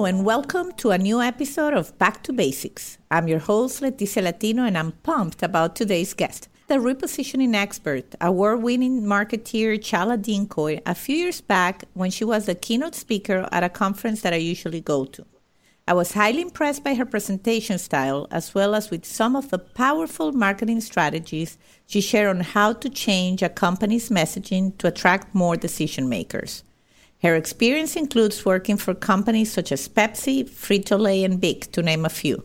Hello, and welcome to a new episode of Back to Basics. I'm your host, Leticia Latino, and I'm pumped about today's guest, the repositioning expert, award winning marketeer Chala Dincoy, a few years back when she was a keynote speaker at a conference that I usually go to. I was highly impressed by her presentation style, as well as with some of the powerful marketing strategies she shared on how to change a company's messaging to attract more decision makers. Her experience includes working for companies such as Pepsi, Frito-Lay, and Bic, to name a few.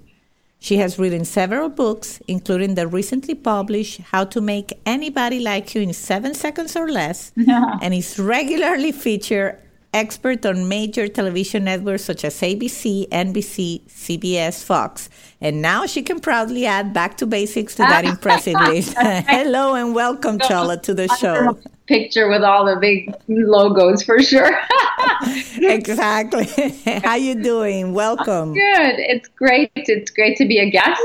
She has written several books, including the recently published How to Make Anybody Like You in Seven Seconds or Less, and is regularly featured expert on major television networks such as ABC, NBC, CBS, Fox. And now she can proudly add back to basics to that impressive list. Hello and welcome, Chala, to the show. Picture with all the big logos for sure. exactly. How you doing? Welcome. Good. It's great. It's great to be a guest.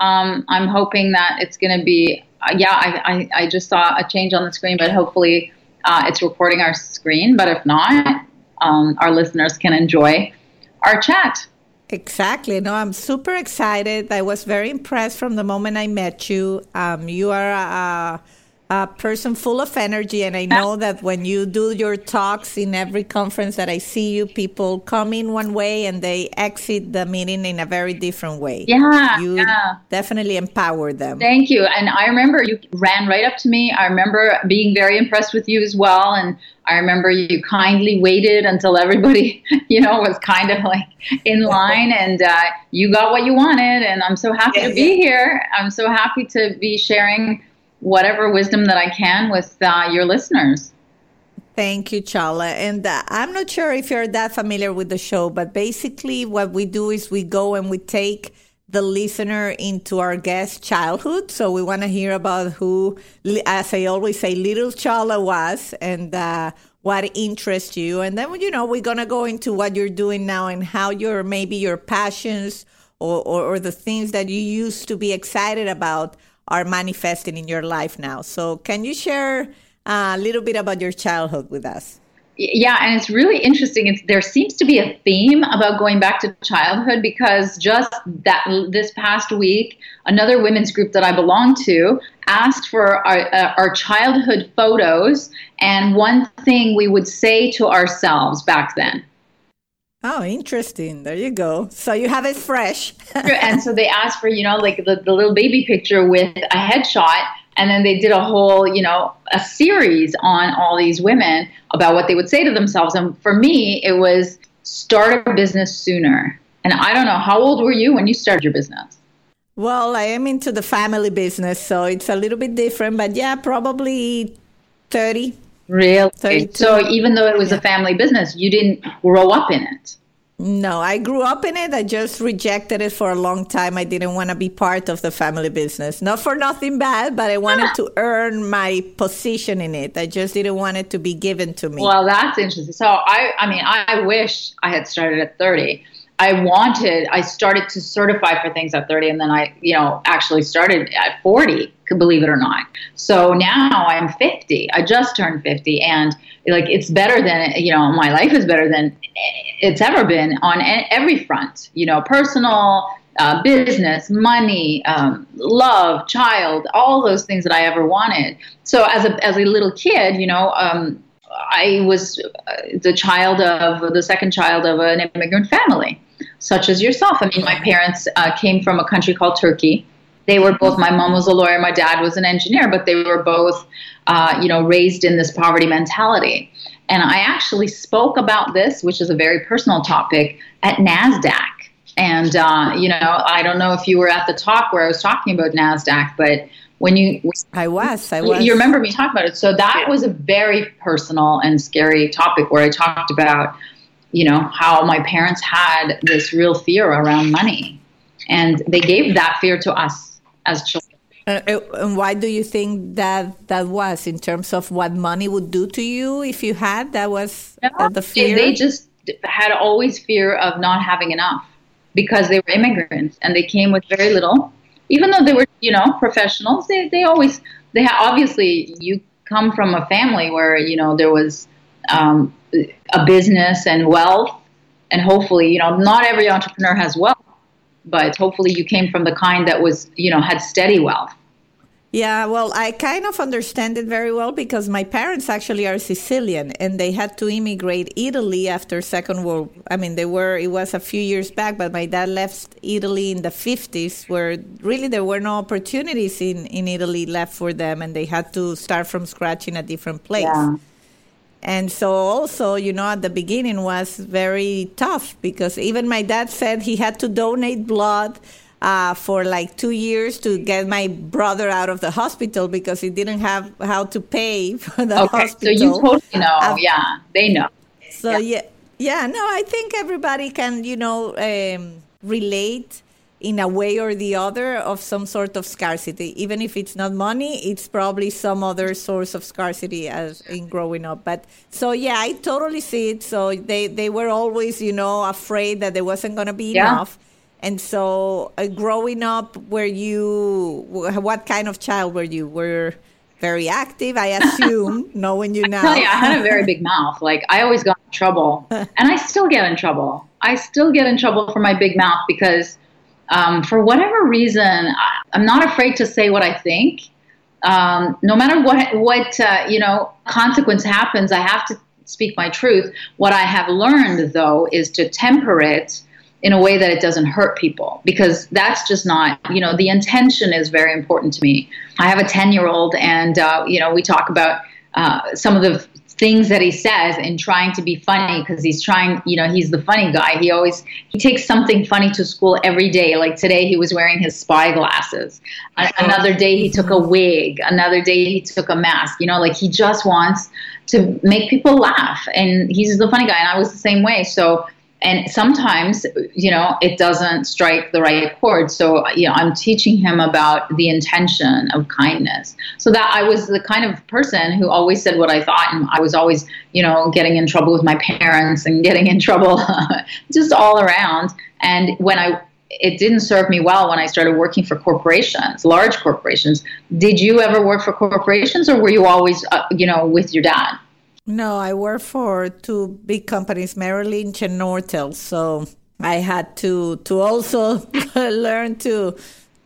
Um, I'm hoping that it's going to be. Uh, yeah, I, I, I just saw a change on the screen, but hopefully uh, it's recording our screen, but if not, um, our listeners can enjoy our chat. Exactly. No, I'm super excited. I was very impressed from the moment I met you. Um, you are a, person full of energy. And I know that when you do your talks in every conference that I see you, people come in one way and they exit the meeting in a very different way. Yeah. You yeah. definitely empower them. Thank you. And I remember you ran right up to me. I remember being very impressed with you as well. And I remember you kindly waited until everybody, you know, was kind of like in line and uh, you got what you wanted. And I'm so happy yeah, to be yeah. here. I'm so happy to be sharing whatever wisdom that I can with uh, your listeners. Thank you, Chala. And uh, I'm not sure if you're that familiar with the show, but basically, what we do is we go and we take the listener into our guest childhood. So we want to hear about who, as I always say, little Chala was and uh, what interests you. And then, you know, we're going to go into what you're doing now and how your maybe your passions or, or, or the things that you used to be excited about are manifesting in your life now. So, can you share a little bit about your childhood with us? Yeah, and it's really interesting. It's, there seems to be a theme about going back to childhood because just that this past week, another women's group that I belong to asked for our, uh, our childhood photos and one thing we would say to ourselves back then. Oh, interesting. There you go. So you have it fresh. and so they asked for, you know, like the, the little baby picture with a headshot. And then they did a whole, you know, a series on all these women about what they would say to themselves. And for me, it was start a business sooner. And I don't know, how old were you when you started your business? Well, I am into the family business, so it's a little bit different, but yeah, probably 30. Really? So even though it was yeah. a family business, you didn't grow up in it. No, I grew up in it. I just rejected it for a long time. I didn't want to be part of the family business. Not for nothing bad, but I wanted to earn my position in it. I just didn't want it to be given to me. Well, that's interesting. So I I mean, I wish I had started at 30. I wanted, I started to certify for things at 30, and then I, you know, actually started at 40, believe it or not. So now I'm 50. I just turned 50, and like it's better than, you know, my life is better than it's ever been on every front, you know, personal, uh, business, money, um, love, child, all those things that I ever wanted. So as a as a little kid, you know, um, I was uh, the child of the second child of an immigrant family such as yourself. I mean, my parents uh, came from a country called Turkey. They were both, my mom was a lawyer, my dad was an engineer, but they were both, uh, you know, raised in this poverty mentality. And I actually spoke about this, which is a very personal topic, at NASDAQ. And, uh, you know, I don't know if you were at the talk where I was talking about NASDAQ, but when you I was I was you remember me talking about it so that was a very personal and scary topic where I talked about you know how my parents had this real fear around money. And they gave that fear to us as children. Uh, uh, and why do you think that that was in terms of what money would do to you if you had that was uh, the fear? they just had always fear of not having enough because they were immigrants and they came with very little. Even though they were, you know, professionals, they, they always, they ha- obviously, you come from a family where, you know, there was um, a business and wealth. And hopefully, you know, not every entrepreneur has wealth, but hopefully you came from the kind that was, you know, had steady wealth. Yeah, well, I kind of understand it very well because my parents actually are Sicilian and they had to immigrate Italy after Second World. I mean, they were it was a few years back, but my dad left Italy in the 50s where really there were no opportunities in in Italy left for them and they had to start from scratch in a different place. Yeah. And so also, you know, at the beginning was very tough because even my dad said he had to donate blood uh, for like two years to get my brother out of the hospital because he didn't have how to pay for the okay, hospital. So you totally know. Uh, yeah, they know. So yeah. yeah, yeah, no, I think everybody can, you know, um, relate in a way or the other of some sort of scarcity. Even if it's not money, it's probably some other source of scarcity as in growing up. But so yeah, I totally see it. So they they were always, you know, afraid that there wasn't going to be yeah. enough and so, uh, growing up, were you what kind of child were you? Were very active, I assume, knowing you now. I, you, I had a very big mouth. Like I always got in trouble, and I still get in trouble. I still get in trouble for my big mouth because, um, for whatever reason, I, am not afraid to say what I think. Um, no matter what what uh, you know consequence happens, I have to speak my truth. What I have learned, though, is to temper it in a way that it doesn't hurt people because that's just not you know the intention is very important to me i have a 10 year old and uh, you know we talk about uh, some of the things that he says and trying to be funny because he's trying you know he's the funny guy. He always he takes something funny to school every day. Like today he was wearing his spy glasses. Another day he took a wig. Another day he took a mask. You know like he just wants to make people laugh. And he's the funny guy. And i was the same way. So and sometimes you know it doesn't strike the right chord so you know i'm teaching him about the intention of kindness so that i was the kind of person who always said what i thought and i was always you know getting in trouble with my parents and getting in trouble just all around and when i it didn't serve me well when I started working for corporations, large corporations. Did you ever work for corporations, or were you always, uh, you know, with your dad? No, I work for two big companies, Merrill Lynch and Nortel. So I had to to also learn to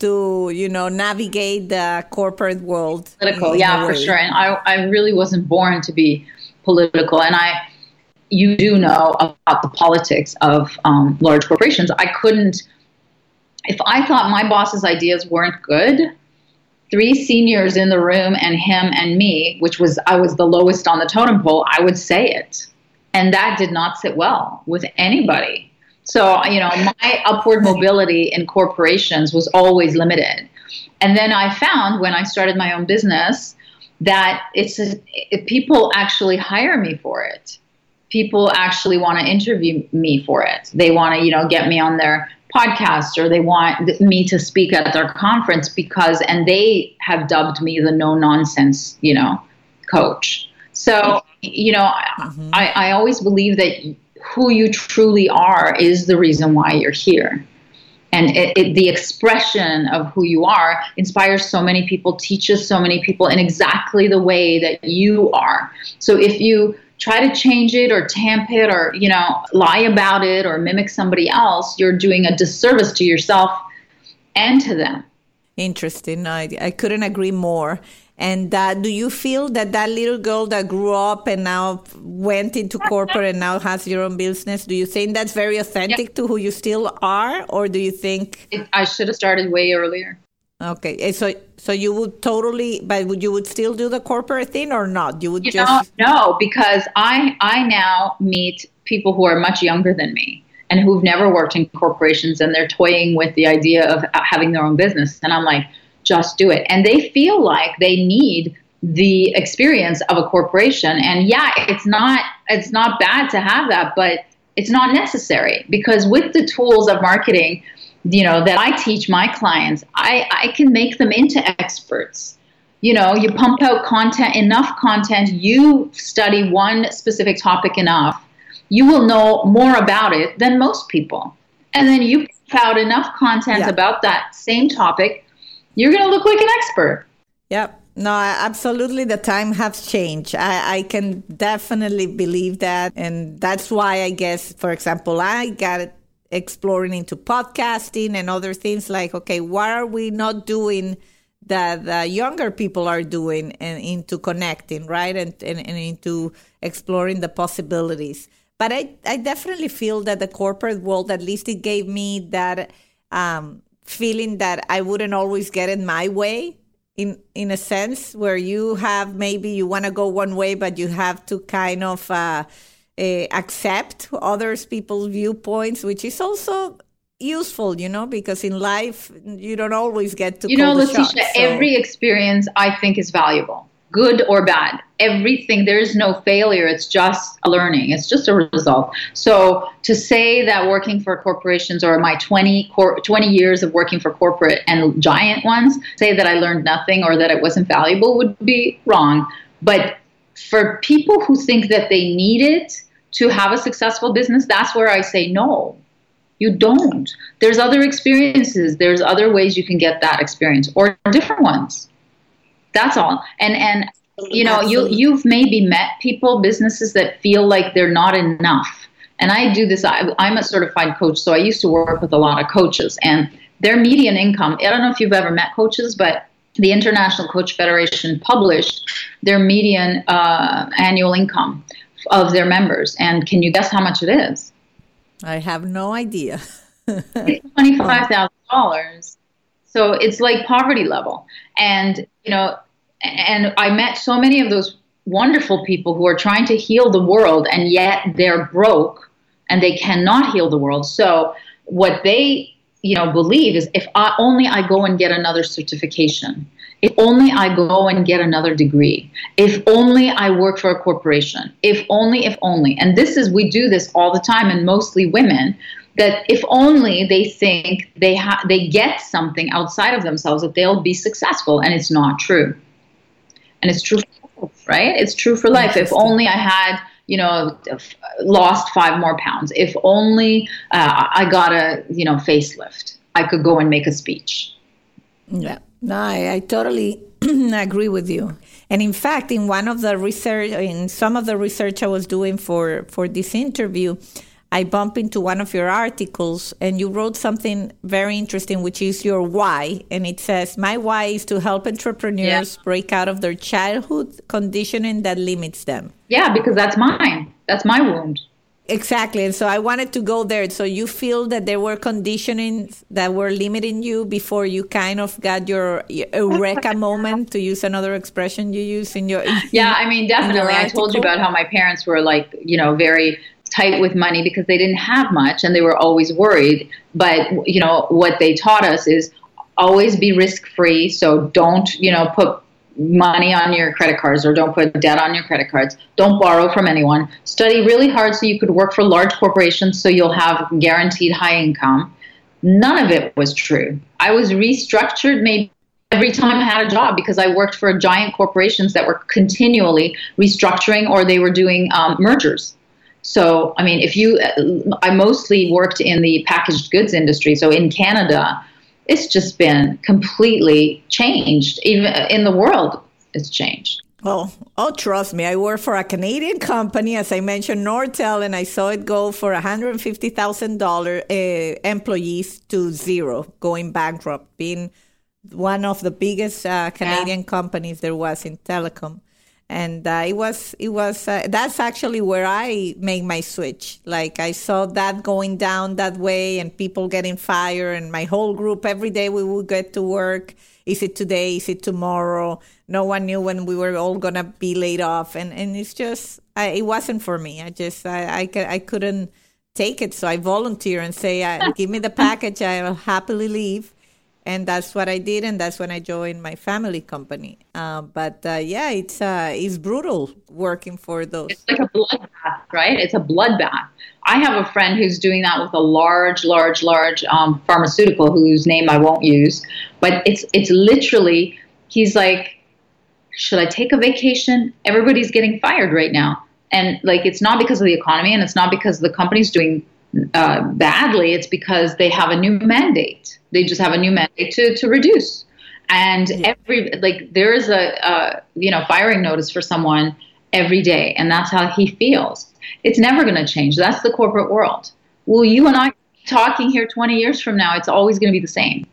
to you know navigate the corporate world. Political, yeah, for sure. And I I really wasn't born to be political, and I you do know about the politics of um, large corporations. I couldn't. If I thought my boss's ideas weren't good, three seniors in the room and him and me, which was I was the lowest on the totem pole, I would say it. And that did not sit well with anybody. So, you know, my upward mobility in corporations was always limited. And then I found when I started my own business that it's a, it, people actually hire me for it. People actually want to interview me for it. They want to, you know, get me on their podcast or they want me to speak at their conference because and they have dubbed me the no nonsense you know coach. So you know mm-hmm. I, I always believe that who you truly are is the reason why you're here. And it, it, the expression of who you are inspires so many people teaches so many people in exactly the way that you are. So if you try to change it or tamp it or you know lie about it or mimic somebody else you're doing a disservice to yourself and to them. Interesting. I, I couldn't agree more. And uh, do you feel that that little girl that grew up and now went into corporate and now has your own business do you think that's very authentic yeah. to who you still are? Or do you think it, i should have started way earlier Okay, eh, so so you would totally, but would you would still do the corporate thing or not? You would you just know, no, because I I now meet people who are much younger than me and who've never worked in corporations, and they're toying with the idea of having their own business, and I'm like, just do it. And they feel like they need the experience of a corporation. And yeah, it's not it's not bad to have that, but it's not necessary because with the tools of marketing, you know, that I teach my clients, I, I can make them into experts. You know, you pump out content, enough content, you study one specific topic enough, you will know more about it than most people. And then you pump out enough content yeah. about that same topic, you're going to look like an expert. Yep. No, absolutely. The time has changed. I, I, can definitely believe that. And that's why I guess, for example, I got exploring into podcasting and other things like, okay, what are we not doing that younger people are doing and into connecting, right? And, and, and into exploring the possibilities. But I, I definitely feel that the corporate world, at least it gave me that um, feeling that I wouldn't always get it my way in in a sense where you have maybe you want to go one way but you have to kind of uh, uh, accept others people's viewpoints which is also useful you know because in life you don't always get to you know leticia so. every experience i think is valuable good or bad. Everything, there is no failure. It's just a learning. It's just a result. So to say that working for corporations or my 20, cor- 20 years of working for corporate and giant ones, say that I learned nothing or that it wasn't valuable would be wrong. But for people who think that they need it to have a successful business, that's where I say no. You don't. There's other experiences. There's other ways you can get that experience or different ones. That's all. And and you know, you you've maybe met people, businesses that feel like they're not enough. And I do this. I, I'm a certified coach, so I used to work with a lot of coaches, and their median income. I don't know if you've ever met coaches, but the International Coach Federation published their median uh, annual income of their members. And can you guess how much it is? I have no idea. Twenty-five thousand dollars. So it's like poverty level. And you know, and I met so many of those wonderful people who are trying to heal the world and yet they're broke and they cannot heal the world. So what they you know believe is if I, only I go and get another certification, if only I go and get another degree, if only I work for a corporation, if only, if only. And this is we do this all the time, and mostly women. That if only they think they ha- they get something outside of themselves that they'll be successful, and it's not true. And it's true right? It's true for life. If only i had you know lost five more pounds. If only uh, i got a you know facelift. I could go and make a speech. Yeah no i, I totally agree with you and in fact in one of the research in some of the research i was doing for for this interview I bump into one of your articles and you wrote something very interesting, which is your why. And it says, My why is to help entrepreneurs yeah. break out of their childhood conditioning that limits them. Yeah, because that's mine. That's my wound. Exactly. And so I wanted to go there. So you feel that there were conditionings that were limiting you before you kind of got your eureka moment, to use another expression you use in your. Yeah, I mean, definitely. I told you about how my parents were like, you know, very tight with money because they didn't have much and they were always worried. But, you know, what they taught us is always be risk free. So don't, you know, put money on your credit cards or don't put debt on your credit cards. Don't borrow from anyone. Study really hard so you could work for large corporations so you'll have guaranteed high income. None of it was true. I was restructured maybe every time I had a job because I worked for giant corporations that were continually restructuring or they were doing um, mergers. So, I mean, if you, I mostly worked in the packaged goods industry. So in Canada, it's just been completely changed. Even in the world, it's changed. Well, oh, trust me, I work for a Canadian company, as I mentioned, Nortel, and I saw it go for $150,000 uh, employees to zero, going bankrupt, being one of the biggest uh, Canadian yeah. companies there was in telecom and uh, it was it was uh, that's actually where I made my switch. Like I saw that going down that way, and people getting fired, and my whole group every day we would get to work. Is it today? Is it tomorrow? No one knew when we were all gonna be laid off, and and it's just I, it wasn't for me. I just I I, I couldn't take it, so I volunteer and say, uh, "Give me the package. I'll happily leave." And that's what I did, and that's when I joined my family company. Uh, but uh, yeah, it's uh, it's brutal working for those. It's like a bloodbath, right? It's a bloodbath. I have a friend who's doing that with a large, large, large um, pharmaceutical whose name I won't use, but it's it's literally he's like, should I take a vacation? Everybody's getting fired right now, and like it's not because of the economy, and it's not because the company's doing uh, badly, it's because they have a new mandate. They just have a new mandate to, to reduce. And yeah. every, like, there is a, a, you know, firing notice for someone every day, and that's how he feels. It's never going to change. That's the corporate world. Will you and I talking here 20 years from now, it's always going to be the same.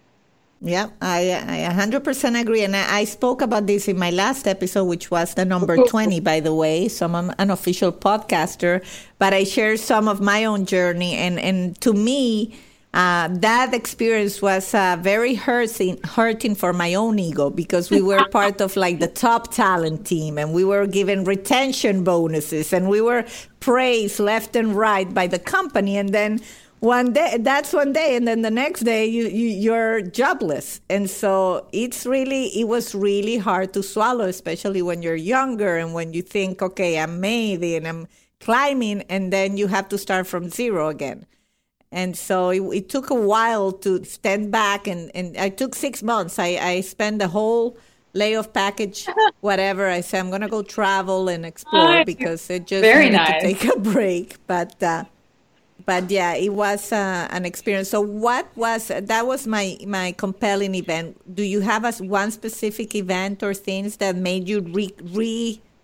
Yeah, I, I 100% agree. And I, I, spoke about this in my last episode, which was the number 20, by the way. So I'm an official podcaster, but I share some of my own journey. And, and to me, uh, that experience was uh, very hurting, hurting for my own ego because we were part of like the top talent team and we were given retention bonuses and we were praised left and right by the company. And then one day that's one day and then the next day you, you you're jobless. And so it's really it was really hard to swallow especially when you're younger and when you think okay i'm made and i'm climbing and then you have to start from zero again. And so it, it took a while to stand back and, and i took six months. I, I spent the whole layoff package whatever. I said i'm going to go travel and explore because it just Very needed nice. to take a break. But uh, but yeah, it was uh, an experience. So, what was that? Was my my compelling event? Do you have a one specific event or things that made you re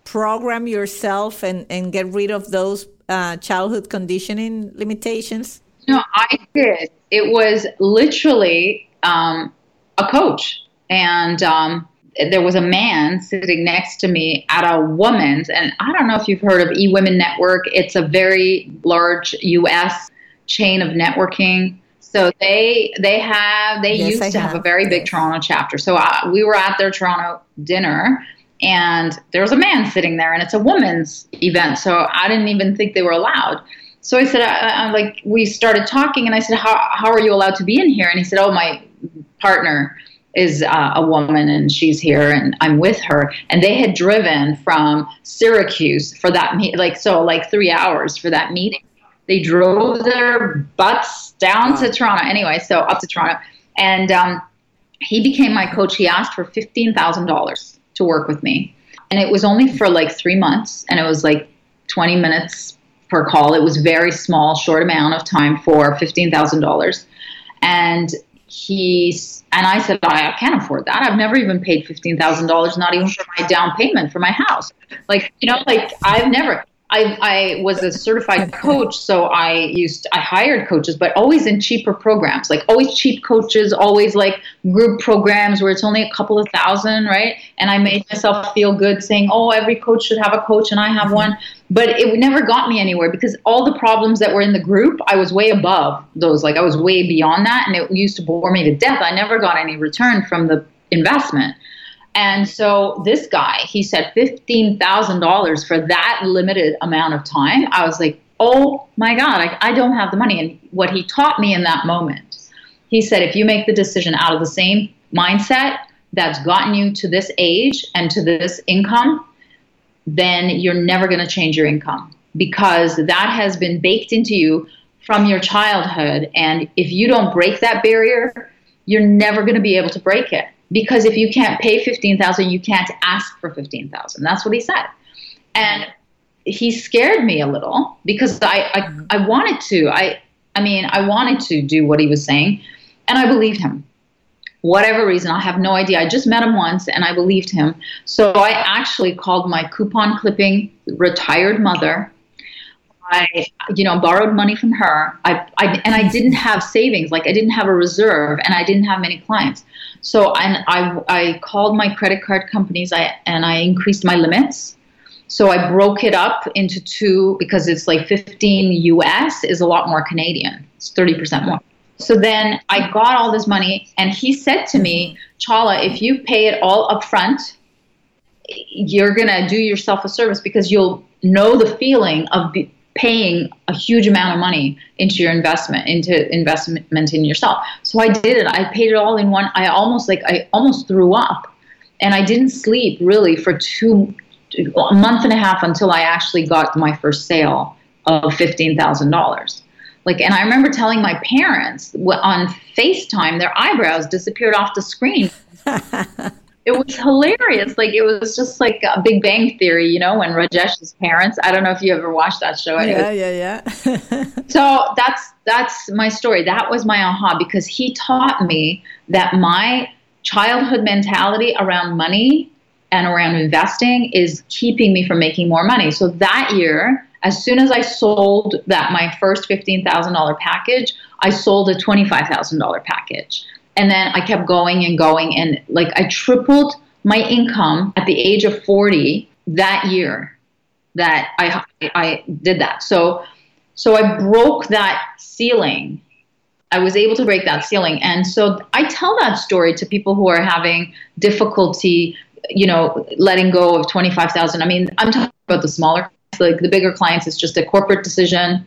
reprogram yourself and and get rid of those uh, childhood conditioning limitations? No, I did. It was literally um, a coach, and um, there was a man sitting next to me at a woman's, and I don't know if you've heard of E Women Network. It's a very large U.S. chain of networking. So they they have they yes, used I to have. have. a very big. Toronto chapter. So I, uh, we were at their Toronto dinner, and there was a man sitting there, and it's a woman's event. So I didn't even think they were allowed. So I said, I, I, like we started talking, and I said, how how are you allowed to be in here? And he said, oh, my partner is uh, a woman and she's here and I'm with her. And they had driven from Syracuse for that meet, like so, like three hours for that meeting. They drove their butts down wow. to Toronto. Anyway, so up to Toronto, and um, he became my coach. He asked for fifteen thousand dollars to work with me, and it was only for like three months, and it was like twenty minutes per call. It was very small, short amount of time for fifteen thousand dollars, and he's and I said I I can't afford that. I've never even paid fifteen thousand dollars, not even for my down payment for my house. Like you know, like I've never. I, I was a certified coach, so I used I hired coaches, but always in cheaper programs, like always cheap coaches, always like group programs where it's only a couple of thousand, right? And I made myself feel good saying, "Oh, every coach should have a coach, and I have mm-hmm. one." But it never got me anywhere because all the problems that were in the group, I was way above those. Like I was way beyond that, and it used to bore me to death. I never got any return from the investment. And so this guy, he said $15,000 for that limited amount of time. I was like, oh my God, I, I don't have the money. And what he taught me in that moment, he said, if you make the decision out of the same mindset that's gotten you to this age and to this income, then you're never going to change your income because that has been baked into you from your childhood. And if you don't break that barrier, you're never going to be able to break it because if you can't pay 15,000 you can't ask for 15,000 that's what he said. And he scared me a little because I, I mm-hmm. I wanted to. I I mean I wanted to do what he was saying and I believed him whatever reason I have no idea I just met him once and I believed him so I actually called my coupon clipping retired mother I, you know, borrowed money from her. I, I, and I didn't have savings, like I didn't have a reserve, and I didn't have many clients. So and I, I called my credit card companies, I, and I increased my limits. So I broke it up into two because it's like 15 US is a lot more Canadian. It's 30% more. So then I got all this money, and he said to me, mm-hmm. Chala, if you pay it all up front, you're gonna do yourself a service because you'll know the feeling of paying a huge amount of money into your investment into investment in yourself. So i did it. I paid it all in one i almost like i almost threw up. And i didn't sleep really for two a month and a half until i actually got my first sale of $15000 like and i remember telling my parents on facetime their eyebrows disappeared off the screen it was hilarious. Like it was just like a Big Bang Theory, you know, when Rajesh's parents. I don't know if you ever watched that show. Yeah, yeah, yeah. so that's that's my story. That was my aha because he taught me that my childhood mentality around money and around investing is keeping me from making more money. So that year, as soon as I sold that my first $15,000 package, I sold a $25,000 package and then I kept going and going and like I tripled my income at the age of 40 that year that I I did that. So so I broke that ceiling. I was able to break that ceiling. And so I tell that story to people who are having difficulty, you know, letting go of 25,000. I mean, I'm talking about the smaller like the bigger clients it's just a corporate decision.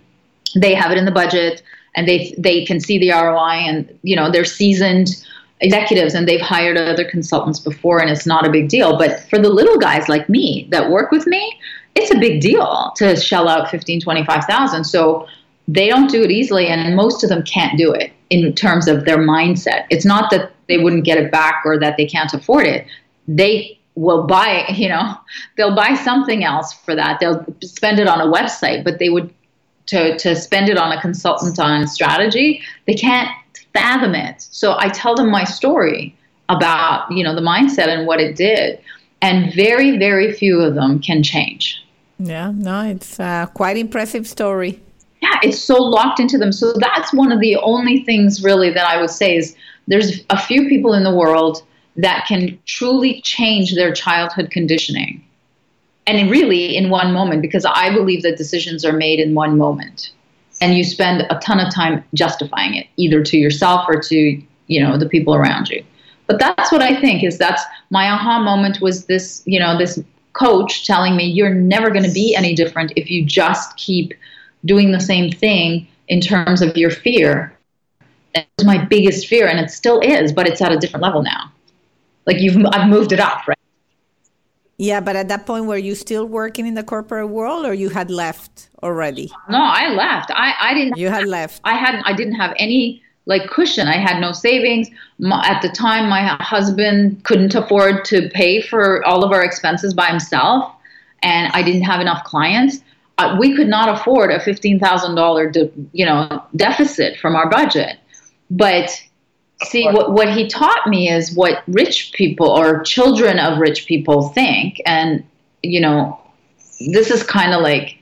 They have it in the budget and they they can see the ROI and you know they're seasoned executives and they've hired other consultants before and it's not a big deal. But for the little guys like me that work with me it's a big deal to shell out 15 25000 so they don't do it easily and most of them can't do it in terms of their mindset. It's not that they wouldn't get it back or that they can't afford it. They will buy you know they'll buy something else for that they'll spend it on a website but they would to, to spend it on a consultant on strategy, they can't fathom it. So I tell them my story about, you know, the mindset and what it did. And very, very few of them can change. Yeah, no, it's a quite impressive story. Yeah, it's so locked into them. So that's one of the only things really that I would say is there's a few people in the world that can truly change their childhood conditioning. And really in one moment because i believe that decisions are made in one moment. And you spend a ton of time justifying it either to yourself or to you know the people around you. But that's what i think is that's my aha moment was this you know this coach telling me you're never going to be any different if you just keep doing the same thing in terms of your fear. That's my biggest fear and it still is but it's at a different level now like you've i've moved it up right yeah, but at that point, were you still working in the corporate world, or you had left already? No, I left. I, I didn't. You had left. I hadn't. I didn't have any like cushion. I had no savings. My, at the time, my husband couldn't afford to pay for all of our expenses by himself, and I didn't have enough clients. Uh, we could not afford a fifteen thousand dollar, you know, deficit from our budget. But See, what, what he taught me is what rich people or children of rich people think. And, you know, this is kind of like,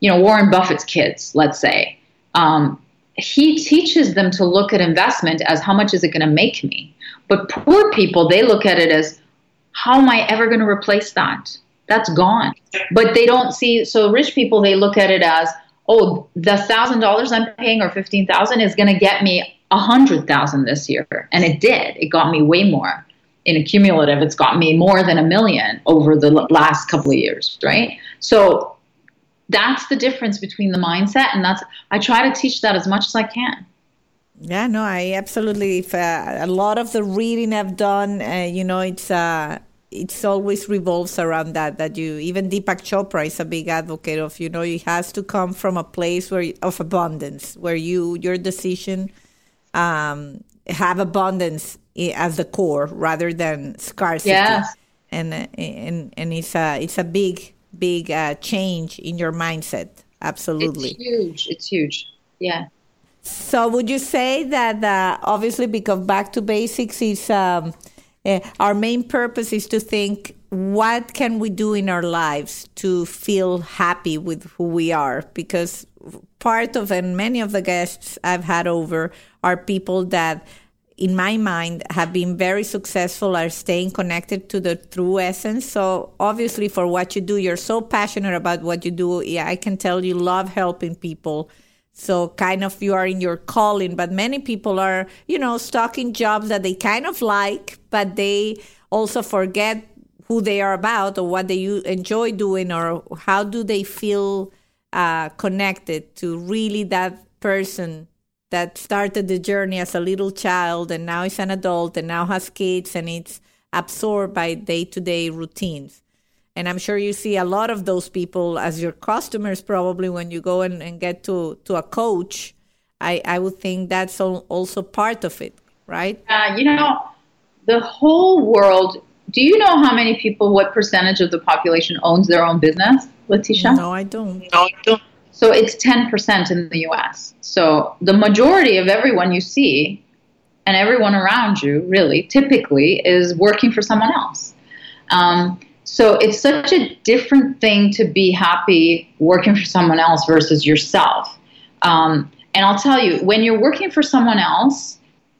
you know, Warren Buffett's kids, let's say. Um, he teaches them to look at investment as how much is it going to make me? But poor people, they look at it as how am I ever going to replace that? That's gone. But they don't see, so rich people, they look at it as, oh, the thousand dollars I'm paying or fifteen thousand is going to get me a hundred thousand this year, and it did. It got me way more. In a cumulative, it's got me more than a million over the last couple of years, right? So that's the difference between the mindset, and that's I try to teach that as much as I can. Yeah, no, I absolutely. Uh, a lot of the reading I've done, uh, you know, it's uh, it's always revolves around that. That you even Deepak Chopra is a big advocate of. You know, it has to come from a place where of abundance, where you your decision um, have abundance as the core rather than scarcity. Yeah. And, and, and it's a, it's a big, big uh, change in your mindset. Absolutely. It's huge. It's huge. Yeah. So would you say that uh, obviously because back to basics is um, uh, our main purpose is to think what can we do in our lives to feel happy with who we are because part of and many of the guests I've had over are people that in my mind have been very successful are staying connected to the true essence. So obviously for what you do you're so passionate about what you do. Yeah i can tell you love helping people. So kind of you are in your calling. But many people are you know stuck in jobs that they kind of like but they also forget who they are about or what they enjoy doing or how do they feel uh, connected to really that person that started the journey as a little child and now is an adult and now has kids and it's absorbed by day to day routines. And I'm sure you see a lot of those people as your customers probably when you go and, and get to, to a coach. I, I would think that's also part of it, right? Uh, you know, the whole world. Do you know how many people, what percentage of the population owns their own business, Leticia? No, I don't. No, I don't. So it's 10% in the US. So the majority of everyone you see and everyone around you, really, typically, is working for someone else. Um, so it's such a different thing to be happy working for someone else versus yourself. Um, and I'll tell you, when you're working for someone else,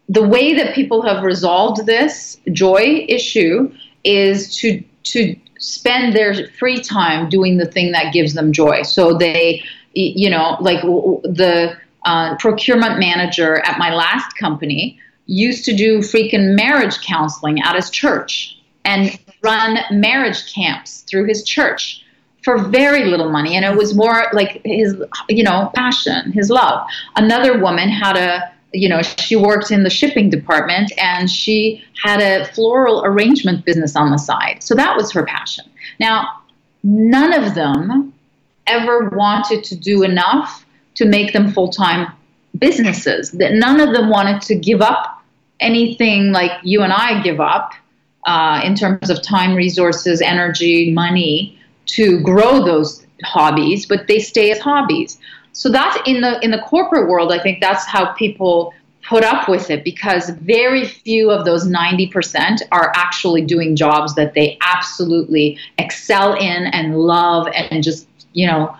the way that people have resolved this joy issue is to to spend their free time doing the thing that gives them joy. So they you know, like the uh, procurement manager at my last company used to do freaking marriage counseling at his church and run marriage camps through his church for very little money and it was more like his you know passion his love another woman had a you know she worked in the shipping department and she had a floral arrangement business on the side so that was her passion now none of them ever wanted to do enough to make them full time businesses. That none of them wanted to give up anything like you and I give up uh, in terms of time, resources, energy, money to grow those hobbies, but they stay as hobbies. So that's in the in the corporate world. I think that's how people put up with it because very few of those 90% are actually doing jobs that they absolutely excel in and love and just you know,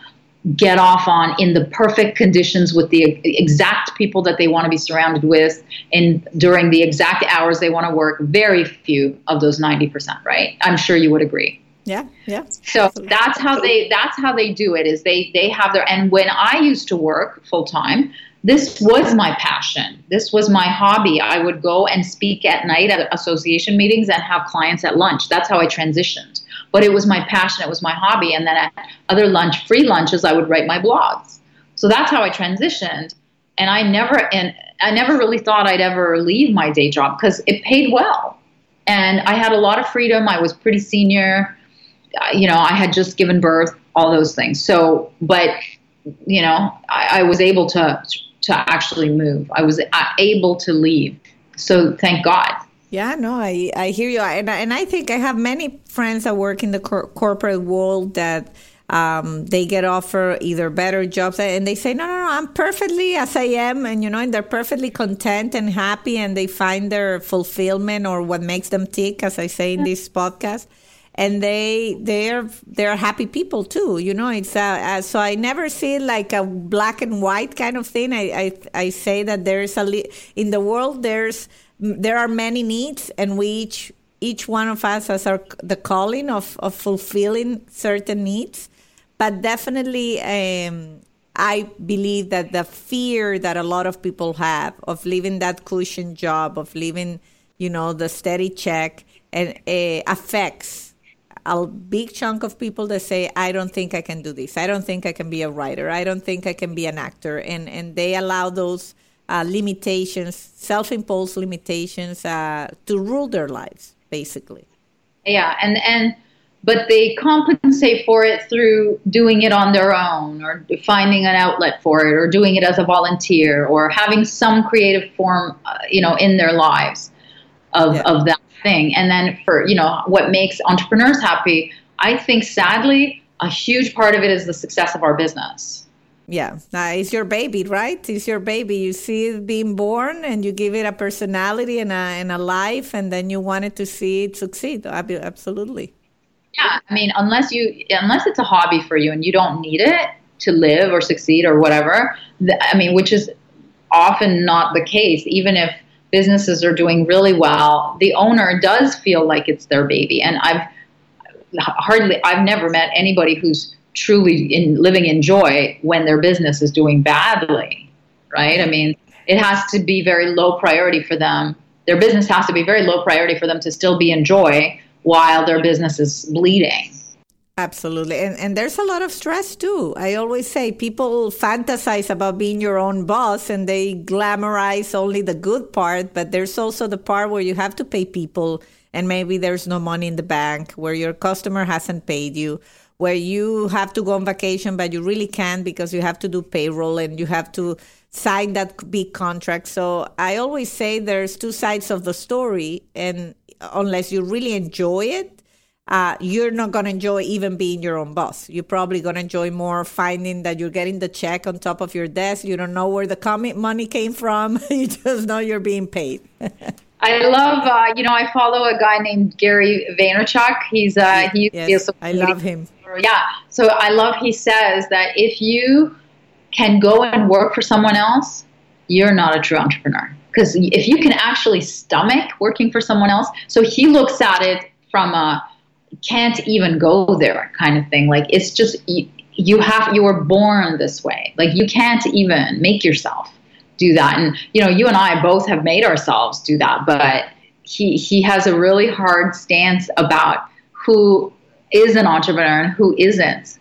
get off on in the perfect conditions with the exact people that they want to be surrounded with and during the exact hours they want to work very few of those 90% right i'm sure you would agree yeah yeah so absolutely. that's how they that's how they do it is they they have their and when i used to work full time this was my passion this was my hobby i would go and speak at night at association meetings and have clients at lunch that's how i transitioned but it was my passion, it was my hobby. And then at other lunch, free lunches, I would write my blogs. So that's how I transitioned. And I never, and I never really thought I'd ever leave my day job because it paid well. And I had a lot of freedom. I was pretty senior. You know, I had just given birth, all those things. So, but, you know, I, I was able to, to actually move. I was uh, able to leave. So thank God. Yeah, no, I, I hear you. And, and I think I have many friends that work in the cor- corporate world that um, they get offered either better jobs and they say, no, no, no, I'm perfectly as I am. And, you know, and they're perfectly content and happy and they find their fulfillment or what makes them tick, as I say in this podcast. And they they're they're happy people too, you know. It's uh, uh, so I never see it like a black and white kind of thing. I I, I say that there's a li- in the world there's there are many needs, and we each each one of us has our the calling of of fulfilling certain needs. But definitely, um, I believe that the fear that a lot of people have of leaving that cushion job, of leaving, you know, the steady check, and uh, affects a big chunk of people that say, "I don't think I can do this. I don't think I can be a writer. I don't think I can be an actor," and and they allow those uh, limitations, self-imposed limitations uh, to rule their lives, basically. Yeah, and and but they compensate for it through doing it on their own, or finding an outlet for it, or doing it as a volunteer, or having some creative form, uh, you know, in their lives of yeah. of that thing. And then for you know what makes entrepreneurs happy, I think sadly a huge part of it is the success of our business yeah, uh, it's your baby, right? It's your baby. You see it being born, and you give it a personality and a and a life, and then you wanted to see it succeed. Absolutely. Yeah, I mean, unless you unless it's a hobby for you and you don't need it to live or succeed or whatever. I mean, which is often not the case. Even if businesses are doing really well, the owner does feel like it's their baby. And I've hardly, I've never met anybody who's truly in living in joy when their business is doing badly, right? I mean, it has to be very low priority for them. Their business has to be very low priority for them to still be in joy while their business is bleeding. Absolutely. And and there's a lot of stress too. I always say people fantasize about being your own boss and they glamorize only the good part, but there's also the part where you have to pay people and maybe there's no money in the bank, where your customer hasn't paid you, where you have to go on vacation but you really can't because you have to do payroll and you have to sign that big contract. So I always say there's two sides of the story and unless you really enjoy it, uh, you're not going to enjoy even being your own boss. You're probably going to enjoy more finding that you're getting the check on top of your desk. You don't know where the comic money came from. you just know you're being paid. I love, uh, you know, I follow a guy named Gary Vaynerchuk. He's, uh, he, yes, I love him. Yeah. So I love, he says that if you can go and work for someone else, you're not a true entrepreneur. Because if you can actually stomach working for someone else, so he looks at it from a, can't even go there kind of thing. Like it's just you, have you were born this way. Like you can't even make yourself do that. And you know, you and I both have made ourselves do that, but he he has a really hard stance about who is an entrepreneur and who isn't.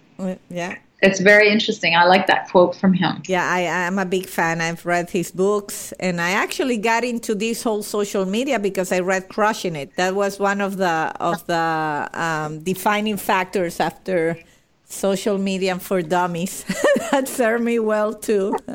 Yeah it's very interesting. I like that quote from him. Yeah, I, am a big fan. I've read his books, and I actually got into this whole social media because I read Crushing It. That was one of the of the um, defining factors after social media for dummies. that served me well too.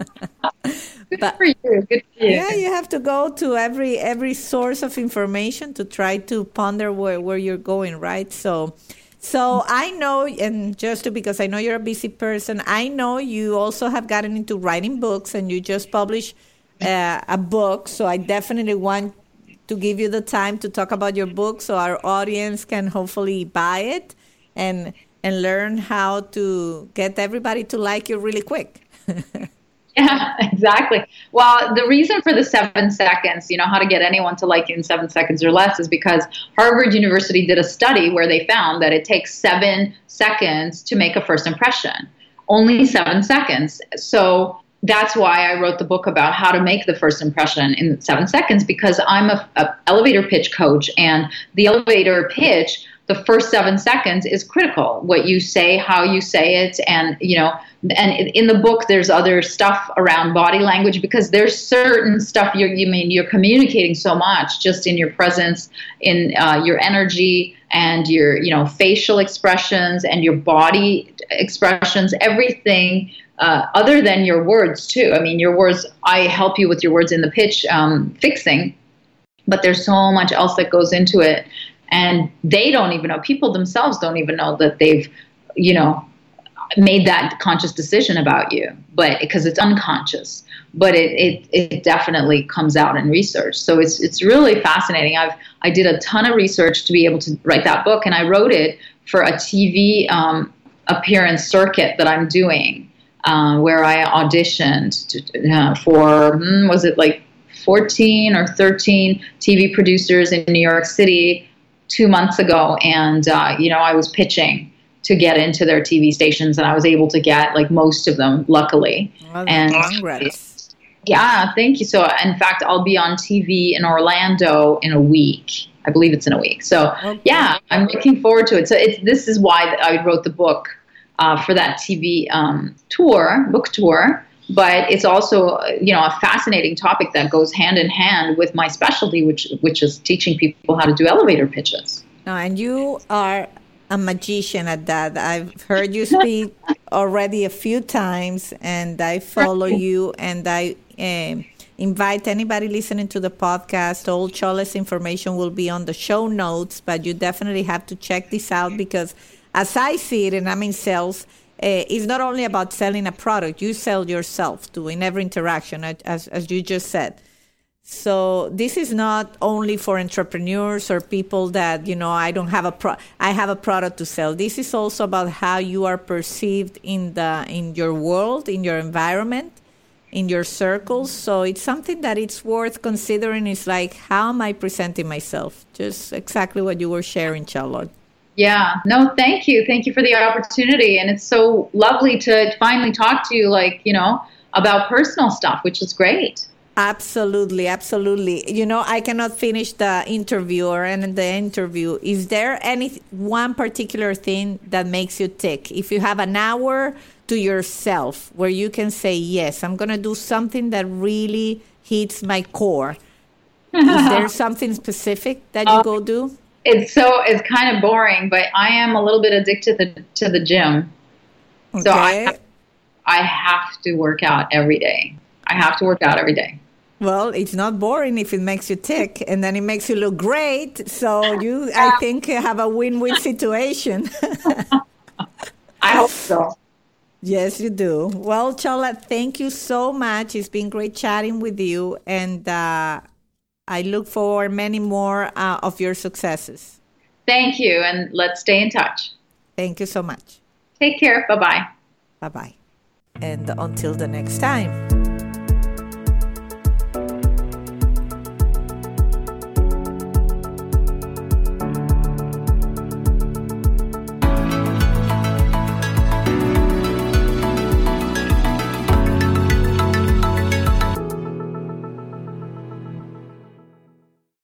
Good but, for you. Good for you. Yeah, you have to go to every every source of information to try to ponder where, where you're going, right? So so I know, and just to, because I know you're a busy person, I know you also have gotten into writing books and you just published uh, a book. So I definitely want to give you the time to talk about your book so our audience can hopefully buy it and and learn how to get everybody to like you really quick. Yeah, exactly. Well, the reason for the seven seconds, you know, how to get anyone to like you in seven seconds or less is because Harvard University did a study where they found that it takes seven seconds to make a first impression. Only seven seconds. So that's why I wrote the book about how to make the first impression in seven seconds because I'm a, elevator pitch coach and the elevator pitch the first seven seconds is critical. What you say, how you say it, and you know, and in the book there's other stuff around body language because there's certain stuff you're, you mean you're communicating so much just in your presence, in uh, your energy and your you know facial expressions and your body expressions, everything. Uh, other than your words too. I mean, your words. I help you with your words in the pitch um, fixing, but there's so much else that goes into it and they don't even know people themselves don't even know that they've you know made that conscious decision about you but because it's unconscious. But it, it, it definitely comes out in research. So it's it's really fascinating. I've i did a ton of research to be able to write that book and i wrote it for a tv um, appearance circuit that i'm doing uh, where i auditioned to, uh, for hmm, was it like 14 or 13 tv producers in new york city two months ago, and uh, you know I was pitching to get into their TV stations, and I was able to get like most of them, luckily. Well, and congrats. yeah, thank you. So in fact, I'll be on TV in Orlando in a week. I believe it's in a week. So okay. yeah, I'm looking forward to it. So it's this is why I wrote the book uh, for that TV um, tour, book tour but it's also you know a fascinating topic that goes hand in hand with my specialty which which is teaching people how to do elevator pitches. No, and you are a magician at that. I've heard you speak already a few times and i follow you and i um, invite anybody listening to the podcast. All Chala's information will be on the show notes but you definitely have to check this out because as i see it and i'm in sales uh, it's not only about selling a product you sell yourself too in every interaction as, as you just said. So this is not only for entrepreneurs or people that you know i don't have a pro i have a product to sell. This is also about how you are perceived in the in your world in your environment in your circles. So it's something that it's worth considering. It's like how am i presenting myself? Just exactly what you were sharing Chala yeah, no, thank you. Thank you for the opportunity. And it's so lovely to finally talk to you, like, you know, about personal stuff, which is great. Absolutely, absolutely. You know, I cannot finish the interview or end the interview. Is there any one particular thing that makes you tick? If you have an hour to yourself where you can say, "Yes, I'm going to do something that really hits my core." Is there something specific that you uh, go do? It's so it's kind of boring, but I am a little bit addicted to the, to the gym. Okay. So I have, I have to work out every day. I have to work out every day. Well, it's not boring if it makes you tick, and then it makes you look great. So you, I think, have a win-win situation. I hope so. Yes, you do. Well, Chala, thank you so much. It's been great chatting with you, and uh, I look for many more uh, of your successes. Thank you, and let's stay in touch. Thank you so much. Take care. Bye bye. Bye bye. And until the next time.